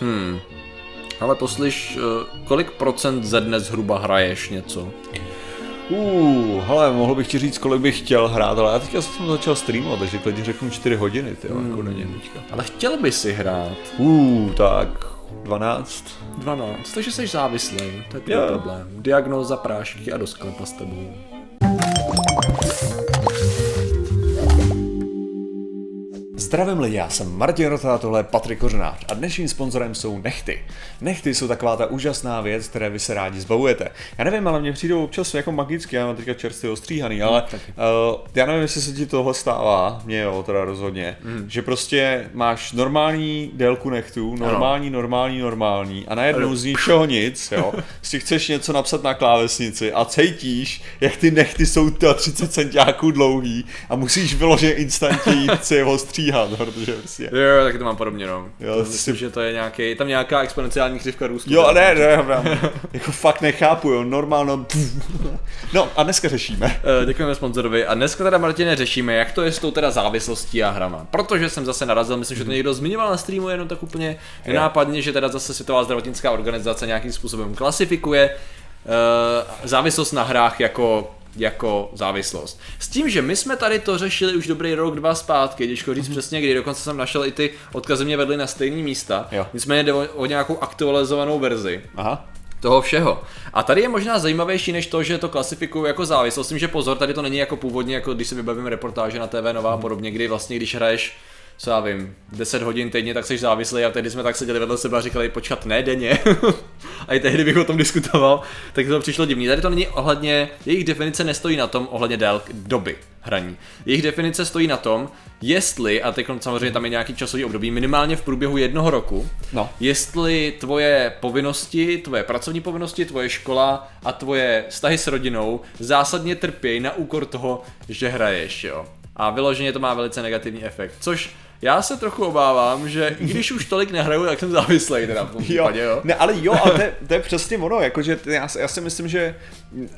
Hmm. Ale poslyš, eh, kolik procent ze dne zhruba hraješ něco? Uh, hele, mohl bych ti říct, kolik bych chtěl hrát, ale já teďka jsem začal streamovat, takže klidně řeknu 4 hodiny, ty hmm. jako denně teďka. Ale chtěl by si hrát. Uh, tak 12. 12, takže jsi závislý, to je tvůj Jo. problém. Diagnóza prášky a do sklepa s tebou. Zdravím lidi, já jsem Martin Rota a tohle je Patrik Kořenář a dnešním sponzorem jsou nechty. Nechty jsou taková ta úžasná věc, které vy se rádi zbavujete. Já nevím, ale mně přijdou občas jako magicky, já mám teďka čerstvě ostříhaný, ale uh, já nevím, jestli se ti tohle stává, mně jo, teda rozhodně, mm. že prostě máš normální délku nechtů, normální, normální, normální a najednou z ničeho nic, jo, si chceš něco napsat na klávesnici a cítíš, jak ty nechty jsou ta 30 centiáků dlouhý a musíš vyloženě instantně jít si je ostříhat, protože prostě... Jo, tak to mám podobně, no. Jo, to si- myslím, že to je nějaký, tam nějaká exponenciální křivka růstu. Jo, ne, ne, ne, jako fakt nechápu, jo, normálno. No a dneska řešíme. Eh, Děkujeme sponzorovi a dneska teda Martine řešíme, jak to je s tou teda závislostí a hrama. Protože jsem zase narazil, myslím, že to někdo zmiňoval na streamu jenom tak úplně nenápadně, že teda zase Světová zdravotnická organizace nějakým způsobem klasifikuje uh, závislost na hrách jako jako závislost. S tím, že my jsme tady to řešili už dobrý rok, dva zpátky, těžko říct přesně kdy, dokonce jsem našel i ty odkazy mě vedly na stejné místa. Jo. Nicméně jde o, o nějakou aktualizovanou verzi Aha. toho všeho. A tady je možná zajímavější než to, že to klasifikují jako závislost. S tím, že pozor, tady to není jako původně, jako když si vybavím reportáže na TV Nová a podobně, kdy vlastně, když hraješ co já vím, 10 hodin týdně, tak jsi závislý a tehdy jsme tak seděli vedle sebe a říkali, počkat, ne denně. a i tehdy bych o tom diskutoval, tak to přišlo divný. Tady to není ohledně, jejich definice nestojí na tom ohledně dél, doby hraní. Jejich definice stojí na tom, jestli, a teď samozřejmě tam je nějaký časový období, minimálně v průběhu jednoho roku, No. jestli tvoje povinnosti, tvoje pracovní povinnosti, tvoje škola a tvoje vztahy s rodinou zásadně trpějí na úkor toho, že hraješ, jo. A vyloženě to má velice negativní efekt, což já se trochu obávám, že i když už tolik nehraju, tak jsem závislý teda v tom případě, jo. Ne, ale jo, ale to je, to je přesně ono, jakože já, si- já si myslím, že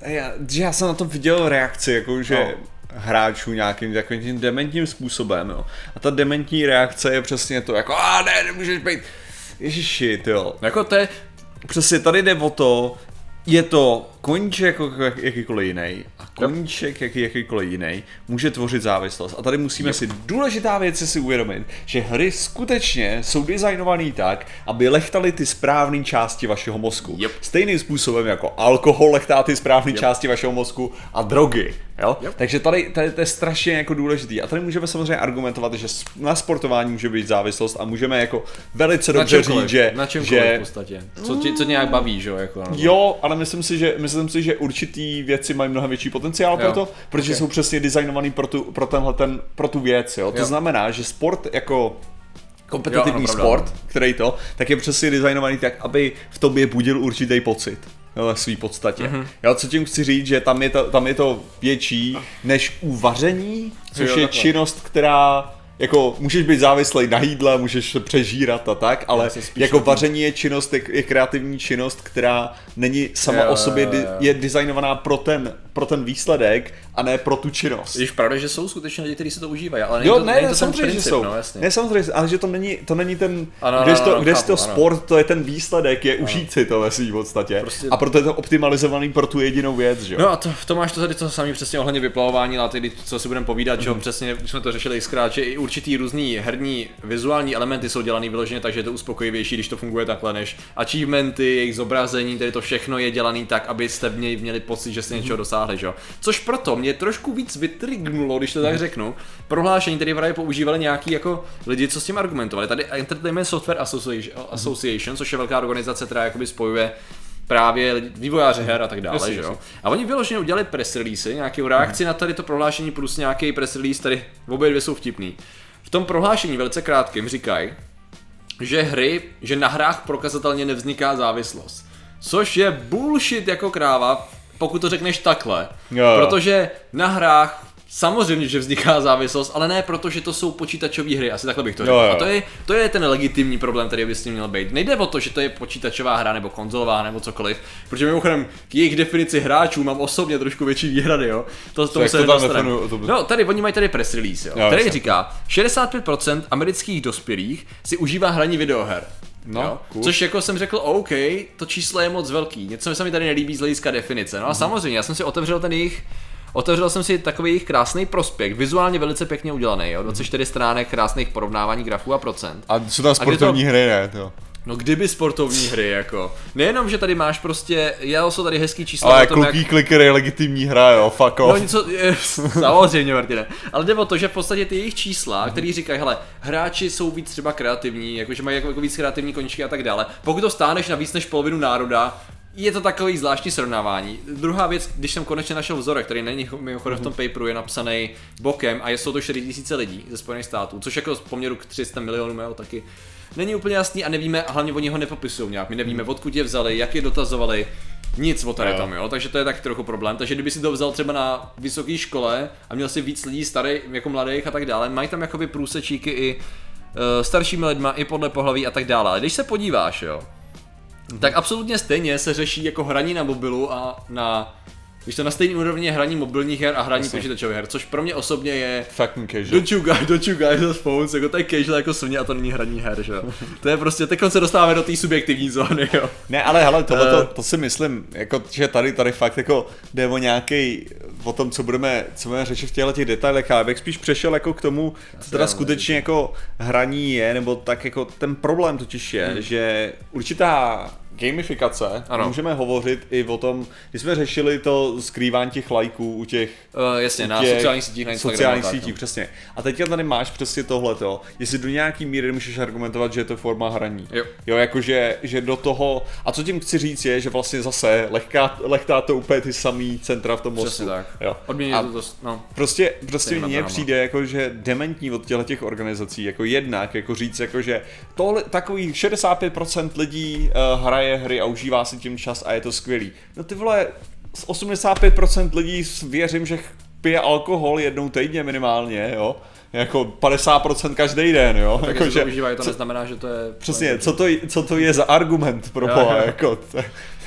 já, že já jsem na tom viděl reakci, jakože No. hráčů nějakým takovým tím dementním způsobem, jo. A ta dementní reakce je přesně to, jako a ne, nemůžeš být, ježiši, jo. Jako to je, Přesně tady jde o to, je to koníček jako jak- jakýkoliv jiný koníček jaký, jakýkoliv jiný může tvořit závislost. A tady musíme si důležitá věc si uvědomit, že hry skutečně jsou designované tak, aby lechtaly ty správné části vašeho mozku. Yep. Stejným způsobem jako alkohol lechtá ty správné části vašeho mozku a drogy. Jo? Yep. Takže tady, tady to je strašně jako důležitý. A tady můžeme samozřejmě argumentovat, že na sportování může být závislost a můžeme jako velice dobře říct, že, na čemkoliv že v podstatě. Co tě, co nějak baví, že jo, jako. no. Jo, ale myslím si, že, myslím si, že určitý věci mají mnohem větší potenciál pro Jo, to, protože ok. jsou přesně designovaný pro tu, pro tenhle ten, pro tu věc, jo. To Jo. znamená, že sport jako kompetitivní Jo, ano, sport, pravda. který to, tak je přesně designovaný tak, aby v tobě budil určitý pocit. Ve svý podstatě. Mhm. Mm-hmm. Jo, co tím chci říct, že tam je to, tam je to větší než u vaření, což Jo, je takhle. činnost, která jako můžeš být závislý na jídle, můžeš se přežírat a tak, ale jako vaření je činnost, je, je kreativní činnost, která není sama Jo, o sobě, jo, jo. je designovaná pro ten, pro ten výsledek a ne pro tu činnost. Když pravda, že jsou skutečně lidi, kteří se to užívají, ale Jo, to, ne, ne, to samozřejmě, že princip, jsou. No, jasně. Ne, samozřejmě, ale že to není, to není ten, Ano, ano, když ano, to, ano, když chápu, to ano. sport, to je ten výsledek, je užít si to ve svým podstatě. Prostě- A proto je to optimalizovaný pro tu jedinou věc, že jo. No a to, to máš to tady to samý přesně ohledně vyplavování látek, co si budeme povídat, Mhm. že jo, přesně už jsme to řešili xkrát, že i určitý různý herní vizuální elementy jsou dělaný vyloženě tak, že je to uspokojivější, když to funguje takhle, než achievementy, jejich zobrazení, tedy to všechno je dělaný tak, abyste v něj měli pocit, že jste Mhm. něčeho dosáhli, že jo. Což proto mě trošku víc vytrignulo, když to tak Mhm. řeknu, prohlášení, které právě používali nějaký jako lidi, co s tím argumentovali. Tady Entertainment Software Association, Mhm. Association což je velká organizace, která jakoby spojuje právě vývojáře her a tak dále, Jasně, že jo. A oni vyloženě udělali press release, nějakou reakci na tady to prohlášení plus nějaký press release, tady obě dvě jsou vtipný. V tom prohlášení velice krátkým říkají, že hry, že na hrách prokazatelně nevzniká závislost. Což je bullshit jako kráva, pokud to řekneš takhle. Jo, jo. Protože na hrách Samozřejmě, že vzniká závislost, ale ne proto, že to jsou počítačové hry, asi takhle bych to řekl. Jo, jo. A to je, to je ten legitimní problém, který by s tím měl být. Nejde o to, že to je počítačová hra nebo konzolová nebo cokoliv, protože mimochodem k jejich definici hráčů mám osobně trošku větší výhrady, jo. To, tomu jak se to tam to by- No, tady oni mají tady press release, jo, Jo, který jasně. říká, 65% amerických dospělých si užívá hraní videoher. No, jo? cool. Což jako jsem řekl, OK, to číslo je moc velký, něco se mi tady nelíbí z hlediska definice. No a samozřejmě, já jsem si otevřel ten jejich Otevřel jsem si takový jejich krásný prospekt, vizuálně velice pěkně udělaný, jo? 24 stránek krásných porovnávání grafů a procent. A jsou tam kdy to- sportovní hry, ne? To. No kdyby sportovní hry, jako. Nejenom, že tady máš prostě, já jsou tady hezký čísla Ale o tom, cookie clicker je legitimní hra, jo, fuck No off. něco, je, samozřejmě Martine, ale jde o to, že v podstatě ty jejich čísla, který říkají, hele, hráči jsou víc třeba kreativní, jakože mají jako, jako víc kreativní koníčky a tak dále. Pokud to stáneš na víc než polovinu národa, je to takový zvláštní srovnávání. Druhá věc, když jsem konečně našel vzorek, který není mimochodem v tom paperu, je napsaný bokem a jsou to 4000 lidí ze Spojených států, což jako z poměru k 300 milionům jo, taky není úplně jasný a nevíme, a hlavně oni ho nepopisují nějak. My nevíme, odkud je vzali, jak je dotazovali, nic o tady tom, jo, takže to je tak trochu problém. Takže kdyby si to vzal třeba na vysoké škole a měl si víc lidí starý, jako mladých a tak dále, mají tam jakoby průsečíky i uh, staršími lidma, i podle pohlaví a tak dále. Ale když se podíváš, jo, tak absolutně stejně se řeší jako hraní na mobilu a na když to na stejné úrovni je hraní mobilních her a hraní Jasně. počítačových her, což pro mě osobně je Fucking casual. Don't you guys, don't you guys have phones, jako to je casual jako svině a to není hraní her, že jo. To je prostě, teď se dostáváme do té subjektivní zóny, jo. Ne, ale hele, tohle Eh. to, to si myslím, jako, že tady, tady fakt jako jde o nějaký, o tom, co budeme, co budeme řešit v těchto těch detailech, ale bych spíš přešel jako k tomu, co teda skutečně jako hraní je, nebo tak jako ten problém totiž je, hmm. že určitá gamifikace, Ano. můžeme hovořit i o tom, když jsme řešili to skrývání těch lajků u těch Uh, jasně, na těch sociálních sítích, na Instagramu. sociálních a tak, sítích, no. přesně. A teďka tady máš přesně tohleto, jestli do nějaký míry můžeš argumentovat, že je to forma hraní. Jo. Jo, jakože že do toho, a co tím chci říct je, že vlastně zase lehká, lechtá to úplně ty samý centra v tom mozku. Přesně tak. Jo. Odměně A to dost, no. Prostě, prostě mně přijde jako, že dementní od těchto těch organizací, jako jednak, jako říct, jako, že tohle, takový 65% lidí uh, hraje hry a užívá si tím čas a je to skvělý. No ty vole, z 85% lidí věřím, že pije alkohol jednou týdně minimálně, jo. Jako 50% každý den, jo. Tak jako, to užívají, to neznamená, že to je... Přesně, co to, co to je za argument pro boha, jako,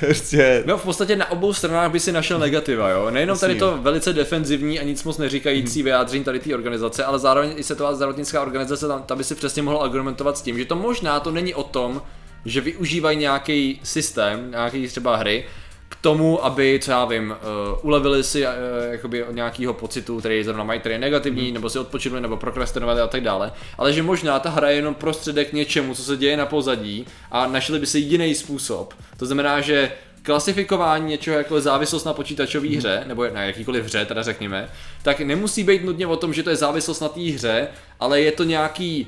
prostě, No v podstatě na obou stranách by si našel negativa, jo. Nejenom tady to velice defenzivní a nic moc neříkající vyjádření tady té organizace, ale zároveň i Světová zdravotnická organizace tam, tam by si přesně mohl argumentovat s tím, že to možná to není o tom, že využívají nějaký systém, nějaký třeba hry, k tomu, aby, co já vím, uh, ulevili si uh, jakoby od nějakého pocitu, který zrovna mají, který je negativní, nebo si odpočinuli, nebo prokrastinovali a tak dále. Ale že možná ta hra je jenom prostředek k něčemu, co se děje na pozadí a našli by si jiný způsob. To znamená, že klasifikování něčeho jako závislost na počítačové hře, nebo na jakýkoliv hře, teda řekněme, tak nemusí být nutně o tom, že to je závislost na té hře, ale je to nějaký,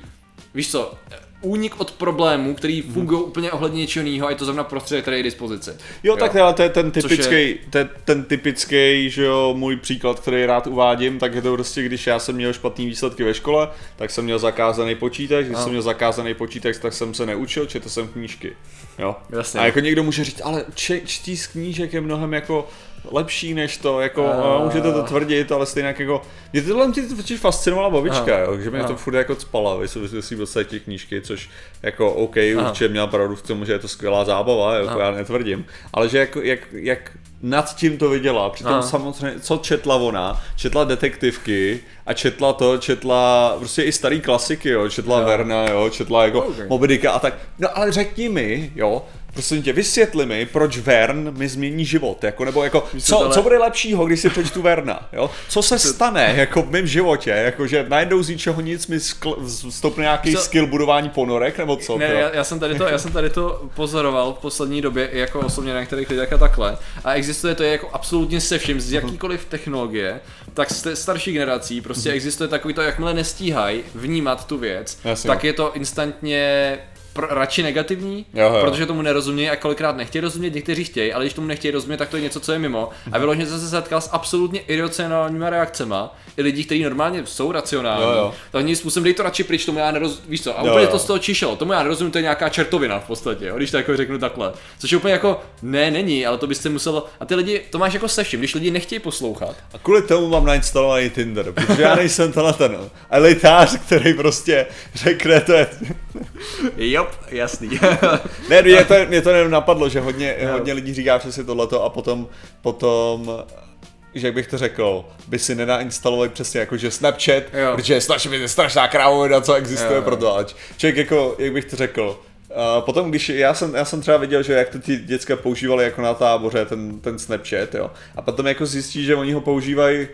víš co, únik od problémů, který fungují úplně ohledně něčeho jiného a je to zrovna prostředek, který je k dispozici. Jo, tak ale to je ten typický, je- je ten typický, že jo, můj příklad, který rád uvádím, tak je to prostě, když já jsem měl špatný výsledky ve škole, tak jsem měl zakázaný počítač, když No. jsem měl zakázaný počítač, tak jsem se neučil, četl jsem knížky. Jo. Jasně. A jako někdo může říct, ale če, čtí z knížek je mnohem jako lepší než to, jako A- uh, můžete to tvrdit, ale stejně jako, mě tohle mě totiž fascinovala babička, Aha. jo, že mě Aha. to furt jako spala, vysvětlil si v těch knížky, což jako OK, Aha. určitě měl pravdu v tom, že je to skvělá zábava, jako já netvrdím, ale že jako, jak, jak nad tím to viděla, přitom Aha. samozřejmě, co četla ona, četla detektivky a četla to, četla prostě i starý klasiky, jo, četla Jo. Verna, jo, četla jako Ok. Moby Dicka a tak, no ale řekni mi, jo, prosím tě, vysvětli mi, proč Vern mi změní život, jako, nebo jako, co, co, bude lepšího, když si přečtu Verna, jo, co se stane, jako v mém životě, jako, že najednou z ničeho nic mi skl- vstoupne nějaký Co- skill budování ponorek, nebo co, Ne, já, já, jsem tady to, já jsem tady to pozoroval v poslední době jako osobně na některých lidech a takhle. A existuje to jako absolutně se vším, z jakýkoliv technologie, tak z starší generací prostě existuje takový to, jakmile nestíhají vnímat tu věc, Jasně. tak je to instantně pr- radši negativní, Jo, jo. protože tomu nerozumějí a kolikrát nechtějí rozumět, někteří chtějí, ale když tomu nechtějí rozumět, tak to je něco, co je mimo. A vyloženě jsem se setkal s absolutně iracionálníma reakcema i lidí, kteří normálně jsou racionální, Jo, jo. tak nějakým způsobem dej to radši pryč, tomu já nerozumím, víš co, a Jo, úplně jo. to z toho čišelo, tomu já nerozumím, to je nějaká čertovina v podstatě, jo, když to jako řeknu takhle. Což je úplně jako, ne, není, ale to byste musel, a ty lidi, to máš jako se vším, když lidi nechtějí poslouchat, A kvůli tomu mám nainstalovaný Tinder, protože já nejsem tenhle ten elitář, který prostě řekne, to je... jop, jasný. Ne, mě to, mě to jenom napadlo, že hodně, Jo. hodně lidí říká přesně tohleto a potom, potom že jak bych to řekl, by si nenainstalovali přesně jako, že Snapchat, Jo. protože je strašně, strašná krávovina, co existuje Jo, pro to, člověk jako, jak bych to řekl, A potom, když já jsem, já jsem třeba viděl, že jak to ty děcka používali jako na táboře, ten, ten Snapchat, jo. A potom jako zjistí, že oni ho používají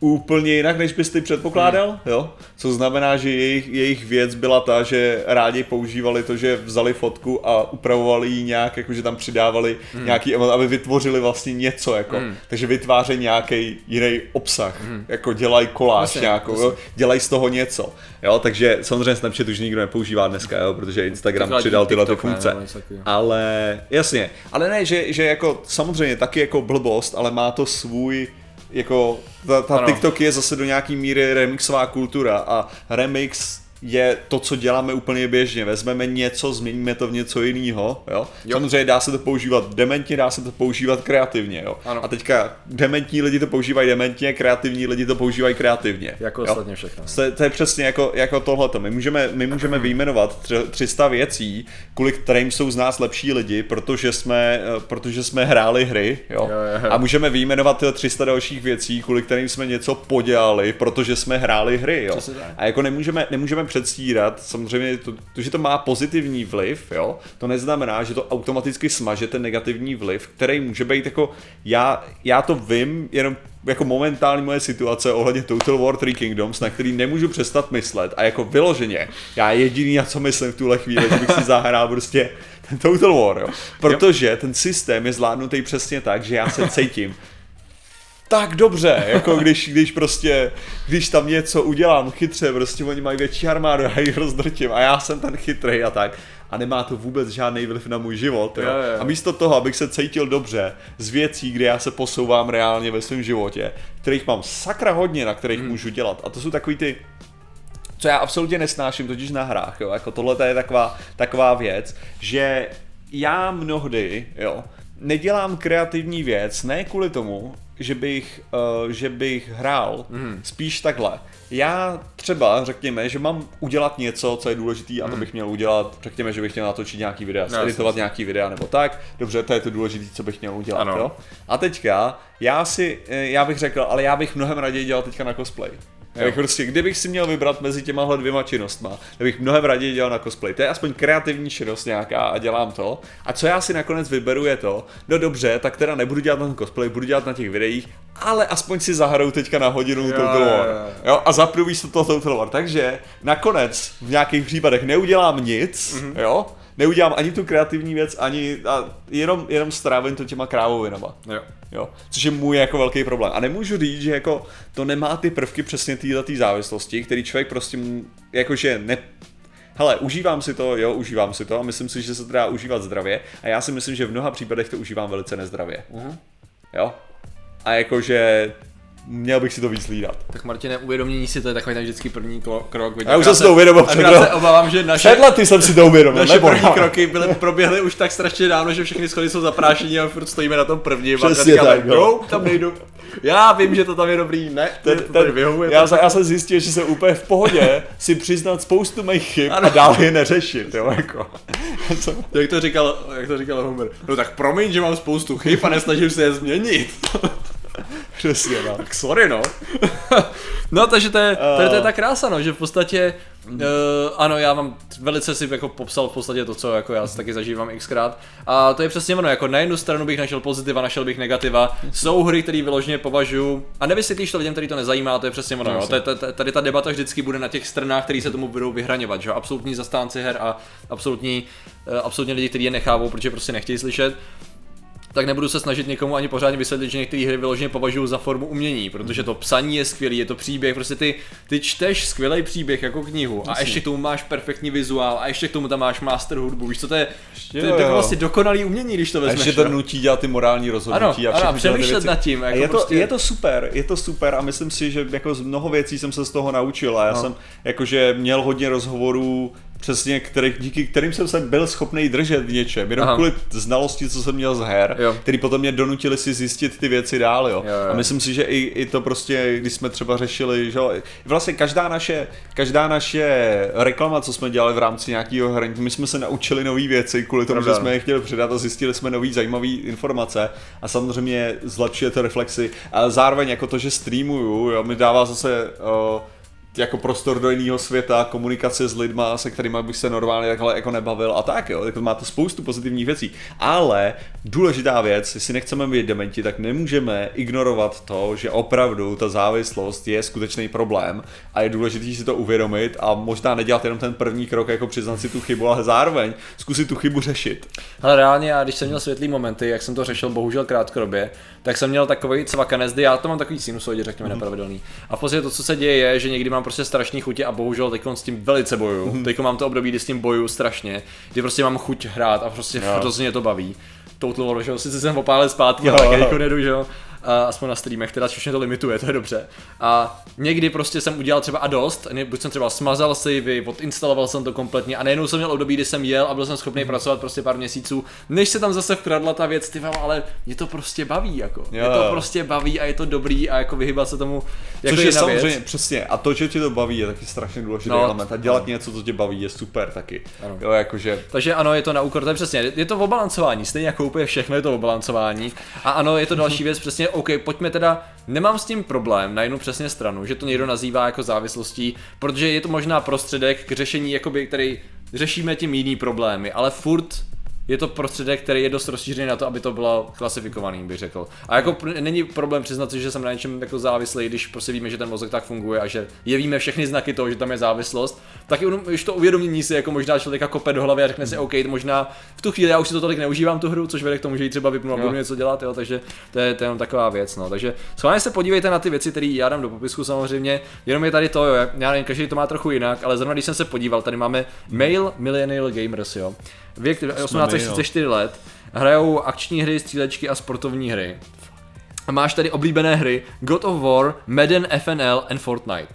úplně jinak, než bys ty předpokládal, hmm. jo? Co znamená, že jejich, jejich věc byla ta, že rádi používali to, že vzali fotku a upravovali ji nějak, jakože tam přidávali hmm. nějaký, aby vytvořili vlastně něco, jako, hmm. takže vytvářejí nějaký jiný obsah, hmm. jako dělají koláž vlastně, nějakou, vlastně. Jo? dělají z toho něco, jo? Takže samozřejmě Snapchat už nikdo nepoužívá dneska, jo? protože Instagram Takhle přidal tyhle ty funkce, ne, ale jasně, ale ne, že, že jako samozřejmě taky jako blbost, ale má to svůj jako ta, ta TikTok je zase do nějaký míry remixová kultura a remix je to, co děláme úplně běžně. Vezmeme něco, změníme to v něco jiného. Jo? Jo. Samozřejmě dá se to používat dementně, dá se to používat kreativně. Jo? Ano. A teďka dementní lidi to používají dementně, kreativní lidi to používají kreativně. Jako jo? ostatně všechno. To, to je přesně jako, jako tohleto. My můžeme, my můžeme vyjmenovat 300 věcí, kvůli kterým jsou z nás lepší lidi, protože jsme, protože jsme hráli hry. Jo? Jo, jo. A můžeme vyjmenovat 300 dalších věcí, kvůli kterým jsme něco podělali, protože jsme hráli hry. Jo? A jako nemůžeme, nemůžeme předstírat, samozřejmě to, to, že to má pozitivní vliv, jo, to neznamená, že to automaticky smaže ten negativní vliv, který může být jako, já, já to vím, jenom jako momentální moje situace ohledně Total War Three Kingdoms, na který nemůžu přestat myslet a jako vyloženě, já jediný na co myslím v tuhle chvíli, že bych si zahrál prostě ten Total War, jo. Protože ten systém je zvládnutý přesně tak, že já se cítím tak dobře, jako když, když prostě, když tam něco udělám chytře, prostě oni mají větší armádu, já jich rozdrtím a já jsem ten chytrý a tak a nemá to vůbec žádný vliv na můj život. Jo? Jo, jo. A místo toho, abych se cítil dobře z věcí, kde já se posouvám reálně ve svém životě, kterých mám sakra hodně, na kterých hmm. můžu dělat. A to jsou takový ty co já absolutně nesnáším, totiž na hrách, jo, jako tohle je taková, taková věc, že já mnohdy, jo, nedělám kreativní věc, ne kvůli tomu, že bych, uh, že bych hrál, mm. spíš takhle. Já třeba, řekněme, že mám udělat něco, co je důležitý a to mm. bych měl udělat, řekněme, že bych měl natočit nějaký videa, no, editovat nějaký videa nebo tak, dobře, to je to důležité, co bych měl udělat, ano. jo. A teďka, já si, eh, já bych řekl, ale já bych mnohem raději dělal teďka na cosplay. Jo. prostě, kdybych si měl vybrat mezi těma dvěma činnostma, tak bych mnohem raději dělal na cosplay. To je aspoň kreativní činnost nějaká a dělám to. A co já si nakonec vyberu je to, no dobře, tak teda nebudu dělat na ten cosplay, budu dělat na těch videích, ale aspoň si zahraju teďka na hodinu jo, Total War. Jo, jo. A zapnu se to Total War. Takže nakonec v nějakých případech neudělám nic, mm-hmm. jo, neudělám ani tu kreativní věc, ani a jenom, jenom strávím to těma krávovinama. Jo. Jo, což je můj jako velký problém. A nemůžu říct, že jako to nemá ty prvky přesně této závislosti, který člověk prostě jakože ne, hele, užívám si to, jo, užívám si to a myslím si, že se to dá užívat zdravě a já si myslím, že v mnoha případech to užívám velice nezdravě. Uh-huh. Jo. A jakože měl bych si to víc hlídat. Tak Martine, uvědomění si to je takový ten vždycky první krok. Já už jsem si to uvědomil před se obávám, že naše, před lety jsem si to uvědomil. Naše první já. kroky byly, proběhly už tak strašně dávno, že všechny schody jsou zaprášení a furt stojíme na tom prvním. Přesně a tak, no. tam nejdu. Já vím, že to tam je dobrý, ne, ten, to ten, vyhovuje. Já, já, jsem zjistil, že jsem úplně v pohodě si přiznat spoustu mých chyb ano. a dál je neřešit, jo, jako. jak to říkal, jak to říkal Homer, no tak promiň, že mám spoustu chyb a nesnažím se je změnit. Přesně, no. Tak sorry, no. no, takže to je, uh... to je ta krása, no, že v podstatě, uh, ano, já mám velice si jako popsal v podstatě to, co jako já taky zažívám xkrát. A to je přesně ono, jako na jednu stranu bych našel pozitiva, našel bych negativa. Jsou hry, které vyloženě považuji, a nevysvětlíš to lidem, který to nezajímá, to je přesně ono. No, to, to, tady ta debata vždycky bude na těch stranách, které se tomu budou vyhraňovat, že absolutní zastánci her a absolutní, uh, absolutně lidi, kteří je nechápou, protože prostě nechtějí slyšet tak nebudu se snažit někomu ani pořádně vysvětlit, že některé hry vyloženě považuji za formu umění, protože to psaní je skvělý, je to příběh, prostě ty, ty čteš skvělý příběh jako knihu a ještě k tomu máš perfektní vizuál a ještě k tomu tam máš master hudbu, víš co to je, to je, to je vlastně dokonalý umění, když to vezmeš. A ještě to nutí dělat ty morální rozhodnutí ano, a ano, přemýšlet nad tím. Jako je, to, prostě... je to super, je to super a myslím si, že jako z mnoho věcí jsem se z toho naučil a já no. jsem jakože měl hodně rozhovorů přesně, který, díky kterým jsem se byl schopný držet v něčem, jenom Aha. kvůli znalosti, co jsem měl z her, jo. který potom mě donutili si zjistit ty věci dál, jo. Jo, jo. A myslím si, že i, i to prostě, když jsme třeba řešili, že vlastně každá naše, každá naše reklama, co jsme dělali v rámci nějakého hraní, my jsme se naučili nové věci, kvůli tomu, Pravda. že jsme je chtěli předat a zjistili jsme nové zajímavé informace a samozřejmě zlepšuje to reflexy, ale zároveň jako to, že streamuju, jo, mi dává zase uh, jako prostor do jiného světa, komunikace s lidma, se kterými bych se normálně takhle jako nebavil a tak jo, jako má to spoustu pozitivních věcí. Ale důležitá věc, jestli nechceme být dementi, tak nemůžeme ignorovat to, že opravdu ta závislost je skutečný problém a je důležité si to uvědomit a možná nedělat jenom ten první krok, jako přiznat si tu chybu, ale zároveň zkusit tu chybu řešit. Ale reálně, já když jsem měl světlý momenty, jak jsem to řešil bohužel krátkodobě, tak jsem měl takový cvakanec, kdy já to mám takový sinusoidě, řekněme, mm-hmm. nepravidelný. A v podstatě to, co se děje, je, že někdy mám prostě strašný chutě a bohužel teď s tím velice bojuju. Mm-hmm. Teď mám to období, kdy s tím bojuju strašně, kdy prostě mám chuť hrát a prostě hrozně to baví. Total War, že jo, sice jsem opálil zpátky, ale taky jako nedu, že jo aspoň na streamech, teda už mě to limituje, to je dobře. A někdy prostě jsem udělal třeba a dost, buď jsem třeba smazal savey, odinstaloval jsem to kompletně a nejenom jsem měl období, kdy jsem jel a byl jsem schopný mm. pracovat prostě pár měsíců, než se tam zase vkradla ta věc, ty ale mě to prostě baví, jako. Jo. Mě to prostě baví a je to dobrý a jako vyhybat se tomu. Jako Což je samozřejmě, věc. přesně, a to, že ti to baví, je taky strašně důležitý no, element a dělat no. něco, co tě baví, je super taky. Ano. Jo, jakože... Takže ano, je to na úkor, to je přesně, je to obalancování, stejně jako úplně všechno je to obalancování. A ano, je to další věc, přesně, OK, pojďme teda, nemám s tím problém na jednu přesně stranu, že to někdo nazývá jako závislostí, protože je to možná prostředek k řešení, jakoby, který řešíme tím jiný problémy, ale furt je to prostředek, který je dost rozšířený na to, aby to bylo klasifikovaný, bych řekl. A jako pr- není problém přiznat si, že jsem na něčem jako závislý, když prostě víme, že ten mozek tak funguje a že jevíme všechny znaky toho, že tam je závislost, tak už to uvědomění si jako možná člověka kope do hlavy a řekne si, OK, možná v tu chvíli já už si to tolik neužívám tu hru, což vede k tomu, že ji třeba vypnu a budu něco dělat, jo, takže to je, to je jenom taková věc, no. Takže schválně se podívejte na ty věci, které já dám do popisku samozřejmě, jenom je tady to, jo, já nevím, každý to má trochu jinak, ale zrovna když jsem se podíval, tady máme Male Millennial Gamers, jo věk 18 let, hrajou akční hry, střílečky a sportovní hry. A máš tady oblíbené hry God of War, Madden, FNL and Fortnite.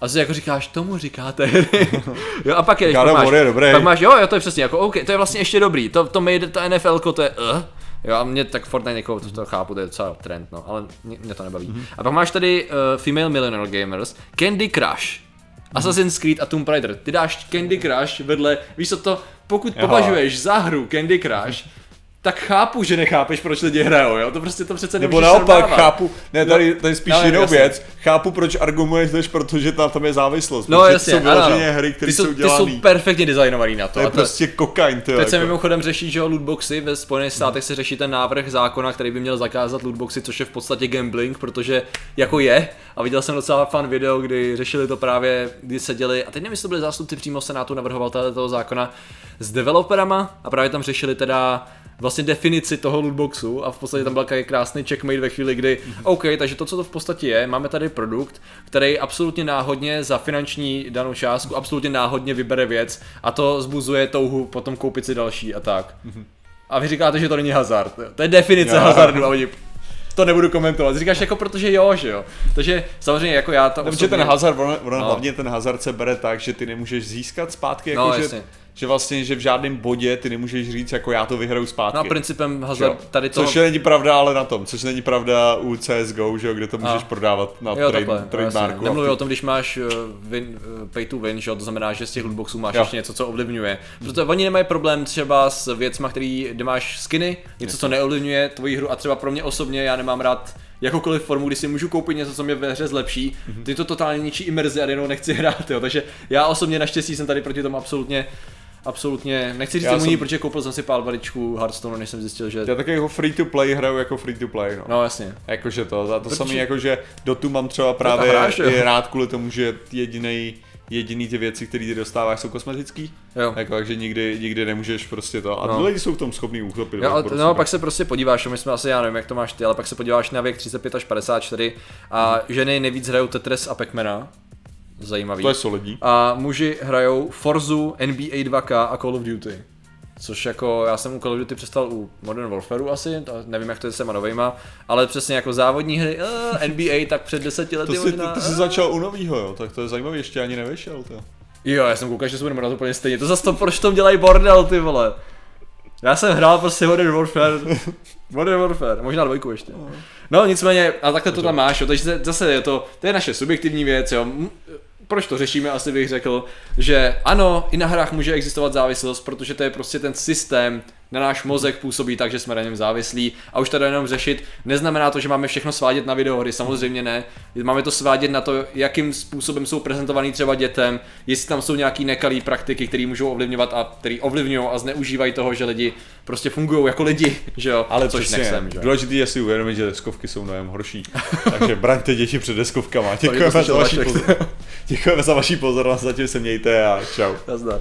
A si jako říkáš, tomu říkáte hry. jo, a pak je, pak máš, je dobrý. pak máš, jo, jo, to je přesně jako, OK, to je vlastně ještě dobrý, to, to made, ta NFL, to je, uh. Jo, a mě tak Fortnite jako, to, to chápu, to je docela trend, no, ale mě, mě to nebaví. Mm-hmm. A pak máš tady uh, Female Millionaire Gamers, Candy Crush, Assassin's Creed a Tomb Raider. Ty dáš Candy Crush vedle, víš co to, pokud považuješ za hru Candy Crush, tak chápu, že nechápeš, proč lidi hrajou, jo? To prostě to přece Nebo naopak, srovnávat. chápu, ne, tady, tady spíš no, jinou věc, chápu, proč argumentuješ, protože tam, tam je závislost. No jasně, jsou ano, hry, které jsou, jsou. Ty jsou perfektně designovaný na to. To je to, prostě kokain, to Teď jako. se mimochodem řeší, že lootboxy, ve Spojených státech se řeší ten návrh zákona, který by měl zakázat lootboxy, což je v podstatě gambling, protože jako je, a viděl jsem docela fan video, kdy řešili to právě, kdy seděli, a teď nevím, jestli byli zástupci přímo Senátu navrhovatele toho zákona, s developerama a právě tam řešili teda vlastně definici toho lootboxu a v podstatě tam byl takový krásný checkmate ve chvíli, kdy OK, takže to, co to v podstatě je, máme tady produkt, který absolutně náhodně za finanční danou částku absolutně náhodně vybere věc a to zbuzuje touhu potom koupit si další a tak. A vy říkáte, že to není hazard. To je definice jo. hazardu a oni to nebudu komentovat. Říkáš jako protože jo, že jo. Takže samozřejmě jako já to osobně... ten hazard, on, on no. hlavně ten hazard se bere tak, že ty nemůžeš získat zpátky, jako no, že jasně že vlastně, že v žádném bodě ty nemůžeš říct, jako já to vyhraju zpátky. No principem hazard tady to... Což není pravda ale na tom, což není pravda u CSGO, že jo, kde to můžeš a. prodávat na jo, trade, trade trademarku. Nemluví o tom, když máš uh, win, uh, pay to win, že jo, to znamená, že z těch lootboxů máš jo. ještě něco, co ovlivňuje. Protože oni nemají problém třeba s věcma, který, kde máš skiny, něco, co neovlivňuje tvoji hru a třeba pro mě osobně, já nemám rád jakoukoliv formu, kdy si můžu koupit něco, co mě ve hře zlepší, mm-hmm. ty to totálně ničí imerzi a jenom nechci hrát, jo. takže já osobně naštěstí jsem tady proti tomu absolutně absolutně, nechci říct imunní, jsem... protože koupil jsem si pál varičku Hearthstone, než jsem zjistil, že... Já taky jako free to play hraju jako free to play, no. No jasně. Jakože to, za to protože... samý jako, že Dotu mám třeba právě hráš, i rád kvůli tomu, že jediný jediný ty věci, které ty dostáváš, jsou kosmetický. Jo. Jako, takže nikdy, nikdy nemůžeš prostě to. A no. lidi jsou v tom schopní uchopit. Jo, prostě. no, pak se prostě podíváš, my jsme asi, já nevím, jak to máš ty, ale pak se podíváš na věk 35 až 54 a ženy nejvíc hrajou Tetris a Pac-Mana zajímavý. To je solidní. A muži hrajou Forzu, NBA 2K a Call of Duty. Což jako, já jsem u Call of Duty přestal u Modern Warfareu asi, nevím jak to je s těma novejma, ale přesně jako závodní hry, uh, eh, NBA tak před deseti lety to jsi, možná. Ty, ty jsi začal u novýho, jo, tak to je zajímavé, ještě ani nevyšel, to. Jo, já jsem koukal, že se budeme hrát úplně stejně, to zase to, proč tom dělají bordel, ty vole. Já jsem hrál prostě Modern Warfare, Modern Warfare, možná dvojku ještě. No nicméně, a takhle to tam máš, jo, takže zase je to, to je naše subjektivní věc, jo proč to řešíme, asi bych řekl, že ano, i na hrách může existovat závislost, protože to je prostě ten systém na náš mozek působí tak, že jsme na něm závislí a už to jenom řešit. Neznamená to, že máme všechno svádět na videohry, samozřejmě ne. Máme to svádět na to, jakým způsobem jsou prezentovaný třeba dětem, jestli tam jsou nějaký nekalý praktiky, které můžou ovlivňovat a které ovlivňují a zneužívají toho, že lidi prostě fungují jako lidi, že jo, Ale což přesně, nechcem, že jo. důležitý je si uvědomit, že deskovky jsou mnohem horší. Takže braňte děti před deskovkama. Děkujeme za, vaši Vašek. pozor... Děkujeme za vaši pozornost, zatím se mějte a čau. Nazdar.